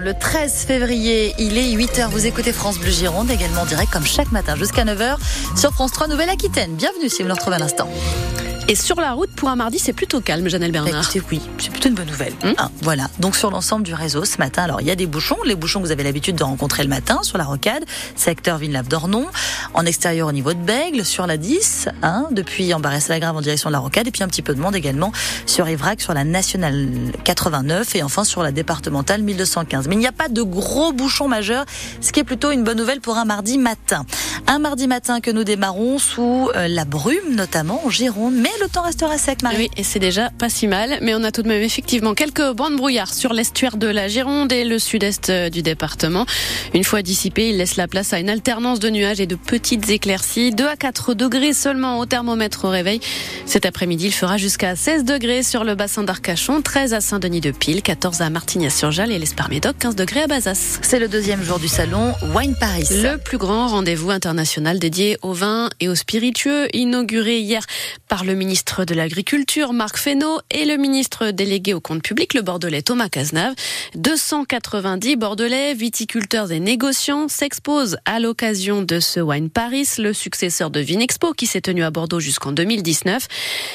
le 13 février, il est 8h. Vous écoutez France Bleu Gironde, également en direct comme chaque matin jusqu'à 9h sur France 3 Nouvelle-Aquitaine. Bienvenue si vous nous retrouvez à l'instant. Et sur la route, pour un mardi, c'est plutôt calme, Janelle Bernard. Écoutez, oui, c'est plutôt une bonne nouvelle. Hum Ah, voilà. Donc sur l'ensemble du réseau ce matin, alors il y a des bouchons, les bouchons que vous avez l'habitude de rencontrer le matin sur la rocade, secteur Villeneuve-d'Ornon, en extérieur au niveau de Bègle, sur la 10, hein, depuis Embarras-la-Grave en direction de la rocade, et puis un petit peu de monde également sur Ivrac, sur la nationale 89, et enfin sur la départementale 1215. Mais il n'y a pas de gros bouchons majeurs, ce qui est plutôt une bonne nouvelle pour un mardi matin. Un mardi matin que nous démarrons sous euh, la brume, notamment en Gironde, mais le temps restera sec, Marie. Oui, et c'est déjà pas si mal, mais on a tout de même effectivement quelques bancs de brouillard sur l'estuaire de la Gironde et le sud-est euh, du département. Une fois dissipé, il laisse la place à une alternance de nuages et de petites éclaircies. 2 à 4 degrés seulement au thermomètre au réveil. Cet après-midi, il fera jusqu'à 16 degrés sur le bassin d'Arcachon, 13 à Saint-Denis-de-Pile, 14 à Martignas-sur-Jalles et l'Esparmédoc, 15 degrés à Bazas. C'est le deuxième jour du salon Wine Paris. Le plus grand rendez-vous international dédié au vin et aux spiritueux, inauguré hier par le ministre de l'Agriculture, Marc Fesneau, et le ministre délégué au compte public, le bordelais Thomas Cazenave. 290 bordelais, viticulteurs et négociants s'exposent à l'occasion de ce Wine Paris, le successeur de Vinexpo qui s'est tenu à Bordeaux jusqu'en 2019.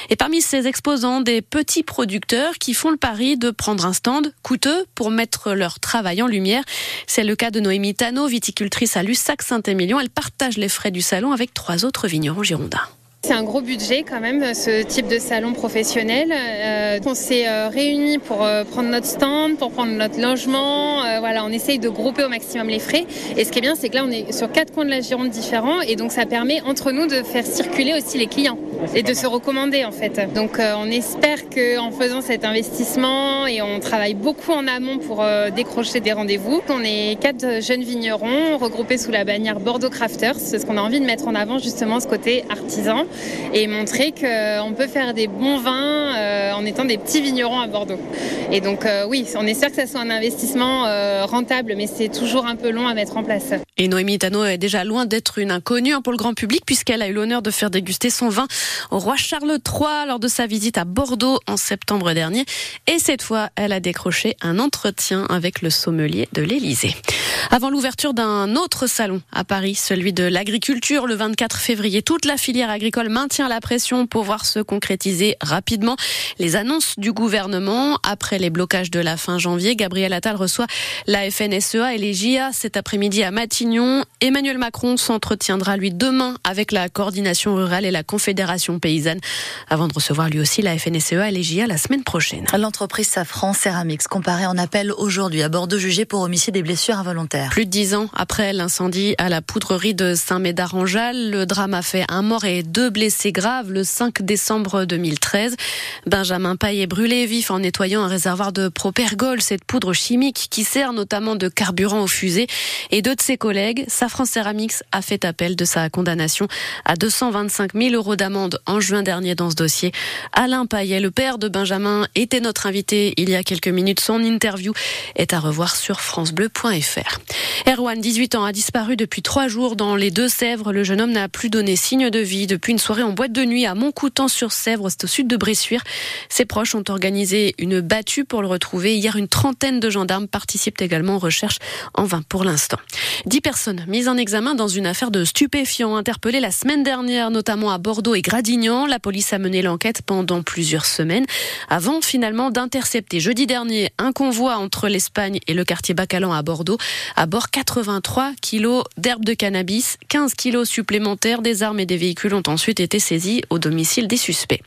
Et parmi ces exposants, des petits producteurs qui font le pari de prendre un stand coûteux pour mettre leur travail en lumière. C'est le cas de Noémie Tano, viticultrice à Lussac-Saint-Émilion. Elle partage les frais du salon avec trois autres vignerons girondins. C'est un gros budget quand même, ce type de salon professionnel. Euh, on s'est euh, réunis pour euh, prendre notre stand, pour prendre notre logement. Voilà, on essaye de grouper au maximum les frais. Et ce qui est bien, c'est que là, on est sur quatre coins de la Gironde différents, et donc ça permet entre nous de faire circuler aussi les clients et de se recommander en fait. Donc euh, on espère que en faisant cet investissement et on travaille beaucoup en amont pour euh, décrocher des rendez-vous. On est quatre jeunes vignerons regroupés sous la bannière Bordeaux Crafters, c'est ce qu'on a envie de mettre en avant justement ce côté artisan et montrer qu'on peut faire des bons vins euh, en étant des petits vignerons à Bordeaux. Et donc euh, oui, on espère que ça soit un investissement euh, rentable, mais c'est toujours un peu long à mettre en place. Et Noémie Tano est déjà loin d'être une inconnue hein, pour le grand public puisqu'elle a eu l'honneur de faire déguster son vin au roi Charles III lors de sa visite à Bordeaux en septembre dernier. Et cette fois, elle a décroché un entretien avec le sommelier de l'Élysée. Avant l'ouverture d'un autre salon à Paris, celui de l'agriculture, le 24 février, toute la filière agricole maintient la pression pour voir se concrétiser rapidement les annonces du gouvernement. Après les blocages de la fin janvier, Gabriel Attal reçoit la FNSEA et les JA cet après-midi à Matignon. Emmanuel Macron s'entretiendra lui demain avec la coordination rurale et la confédération paysanne avant de recevoir lui aussi la FNSEA et les JA la semaine prochaine. L'entreprise Safran Ceramics comparée en appel aujourd'hui à Bordeaux jugée pour homicide et blessures involontaires. Plus de dix ans après l'incendie à la poudrerie de Saint-Médard-en-Jalles, le drame a fait un mort et deux blessés graves le 5 décembre 2013. Benjamin Paille est brûlé vif en nettoyant un réservoir de propergol, cette poudre chimique qui sert notamment de carburant aux fusées. Et deux de ses collègues, Safran Ceramics a fait appel de sa condamnation à 225 000 euros d'amende en juin dernier dans ce dossier. Alain Paillet, le père de Benjamin, était notre invité il y a quelques minutes. Son interview est à revoir sur francebleu.fr. Erwan, 18 ans, a disparu depuis trois jours dans les Deux-Sèvres. Le jeune homme n'a plus donné signe de vie depuis une soirée en boîte de nuit à Montcoutan-sur-Sèvre, c'est au sud de Bressuire. Ses proches ont organisé une battue pour le retrouver. Hier, une trentaine de gendarmes participent également aux recherches en vain pour l'instant. Personnes mises en examen dans une affaire de stupéfiants interpellées la semaine dernière, notamment à Bordeaux et Gradignan. La police a mené l'enquête pendant plusieurs semaines avant finalement d'intercepter jeudi dernier un convoi entre l'Espagne et le quartier Bacalan à Bordeaux. À bord, 83 kilos d'herbe de cannabis, 15 kilos supplémentaires, des armes et des véhicules ont ensuite été saisis au domicile des suspects.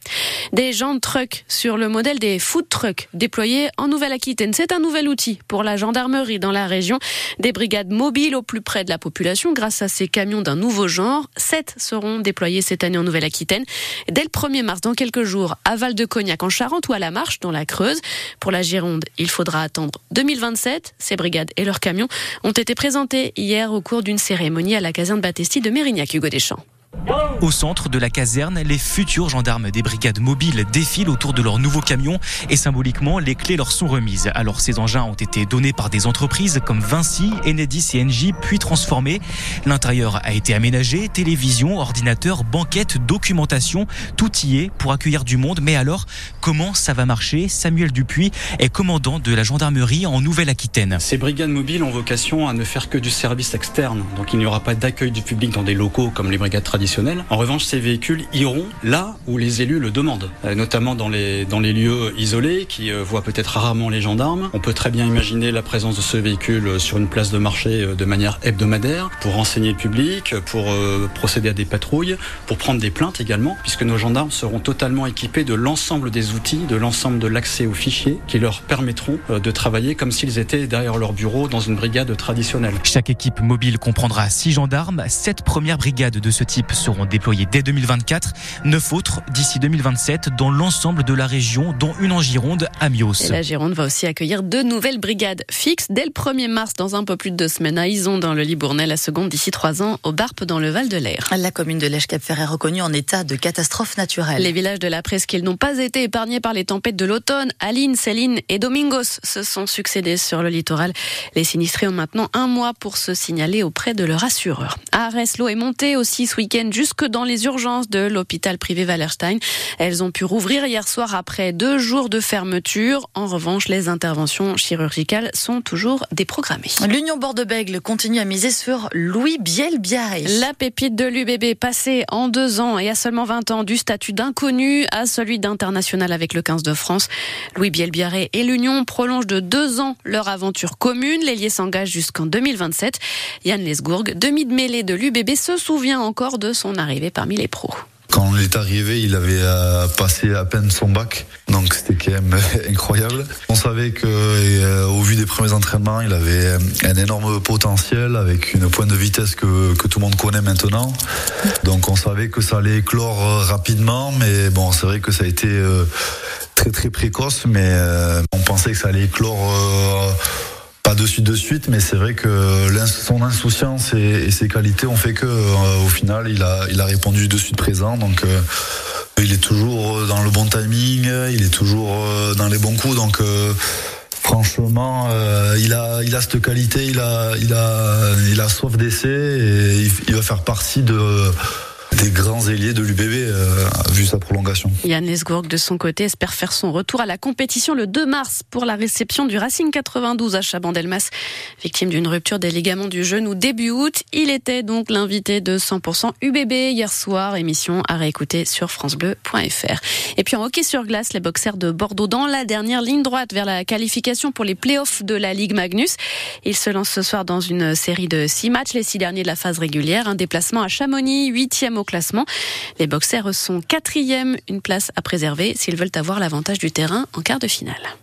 Des gens de truck sur le modèle des food trucks déployés en Nouvelle-Aquitaine. C'est un nouvel outil pour la gendarmerie dans la région. Des brigades mobiles au plus près de la population grâce à ces camions d'un nouveau genre. Sept seront déployés cette année en Nouvelle-Aquitaine. Dès le 1er mars, dans quelques jours, à Val-de-Cognac en Charente ou à La Marche dans la Creuse. Pour la Gironde, il faudra attendre 2027. Ces brigades et leurs camions ont été présentés hier au cours d'une cérémonie à la caserne Battesti de Mérignac, Hugo Deschamps. Au centre de la caserne, les futurs gendarmes des brigades mobiles défilent autour de leur nouveau camion et symboliquement, les clés leur sont remises. Alors ces engins ont été donnés par des entreprises comme Vinci, Enedis et Engie, puis transformés. L'intérieur a été aménagé, télévision, ordinateur, banquette, documentation, tout y est pour accueillir du monde. Mais alors, comment ça va marcher? Samuel Dupuis est commandant de la gendarmerie en Nouvelle-Aquitaine. Ces brigades mobiles ont vocation à ne faire que du service externe, donc il n'y aura pas d'accueil du public dans des locaux comme les brigades traditionnelles. En revanche, ces véhicules iront là où les élus le demandent, euh, notamment dans les, dans les lieux isolés qui euh, voient peut-être rarement les gendarmes. On peut très bien imaginer la présence de ce véhicule sur une place de marché euh, de manière hebdomadaire pour renseigner le public, pour procéder à des patrouilles, pour prendre des plaintes également, puisque nos gendarmes seront totalement équipés de l'ensemble des outils, de l'ensemble de l'accès aux fichiers qui leur permettront de travailler comme s'ils étaient derrière leur bureau dans une brigade traditionnelle. Chaque équipe mobile comprendra six gendarmes. Sept premières brigades de ce type seront déployés dès 2024, neuf autres d'ici 2027 dans l'ensemble de la région, dont une en Gironde, à Mios. Et la Gironde va aussi accueillir deux nouvelles brigades fixes dès le 1er mars, dans un peu plus de deux semaines, à Ison, dans le Libournais, la seconde d'ici trois ans, au Barpe, dans le Val de l'Air. La commune de Lèche-Cap-Ferret est reconnue en état de catastrophe naturelle. Les villages de la presqu'île n'ont pas été épargnés par les tempêtes de l'automne. Aline, Céline et Domingos se sont succédés sur le littoral. Les sinistrés ont maintenant un mois pour se signaler auprès de leur assureur. À Arès, l'eau est montée aussi ce week-end jusque dans les urgences de l'hôpital privé Wallerstein. Elles ont pu rouvrir hier soir après deux jours de fermeture. En revanche, les interventions chirurgicales sont toujours déprogrammées. L'Union Bordeaux-Bègle continue à miser sur Louis Biel-Biarré. La pépite de l'UBB passée en deux ans et à seulement 20 ans du statut d'inconnu à celui d'international avec le 15 de France. Louis Biel-Biarré et l'Union prolongent de deux ans leur aventure commune. L'ailier s'engage jusqu'en 2027. Yann Lesgourg, demi de mêlée de l'UBB, se souvient encore de son arrivée parmi les pros. Quand on est arrivé, il avait euh, passé à peine son bac, donc c'était quand même incroyable. On savait que, euh, au vu des premiers entraînements, il avait un énorme potentiel avec une pointe de vitesse que, que tout le monde connaît maintenant. Donc on savait que ça allait éclore euh, rapidement, mais bon, c'est vrai que ça a été très très précoce, mais on pensait que ça allait éclore pas de suite de suite, mais c'est vrai que son insouciance et, ses qualités ont fait que euh, au final, il a, il a répondu de suite présent. Donc, euh, il est toujours dans le bon timing, il est toujours euh, dans les bons coups. Donc, franchement, il a, il a cette qualité, il a, il a, il a soif d'essai et il va faire partie de des grands ailiers de l'UBB euh, vu sa prolongation. Yann Lesgourg de son côté espère faire son retour à la compétition le 2 mars pour la réception du Racing 92 à Chabandelmas. Victime d'une rupture des ligaments du genou début août, il était donc l'invité de 100% UBB hier soir, émission à réécouter sur francebleu.fr. Et puis en hockey sur glace, les boxers de Bordeaux dans la dernière ligne droite vers la qualification pour les playoffs de la Ligue Magnus. Ils se lancent ce soir dans une série de six matchs, les six derniers de la phase régulière, un déplacement à Chamonix, huitième au classement. Les boxers sont quatrième, une place à préserver s'ils veulent avoir l'avantage du terrain en quart de finale.